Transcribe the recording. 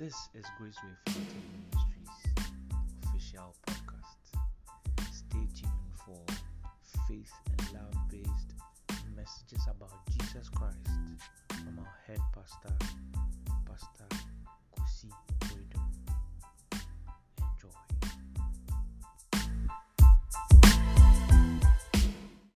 This is Grace Graceway Fountain Ministries official podcast. Stay tuned for faith and love based messages about Jesus Christ from our head pastor,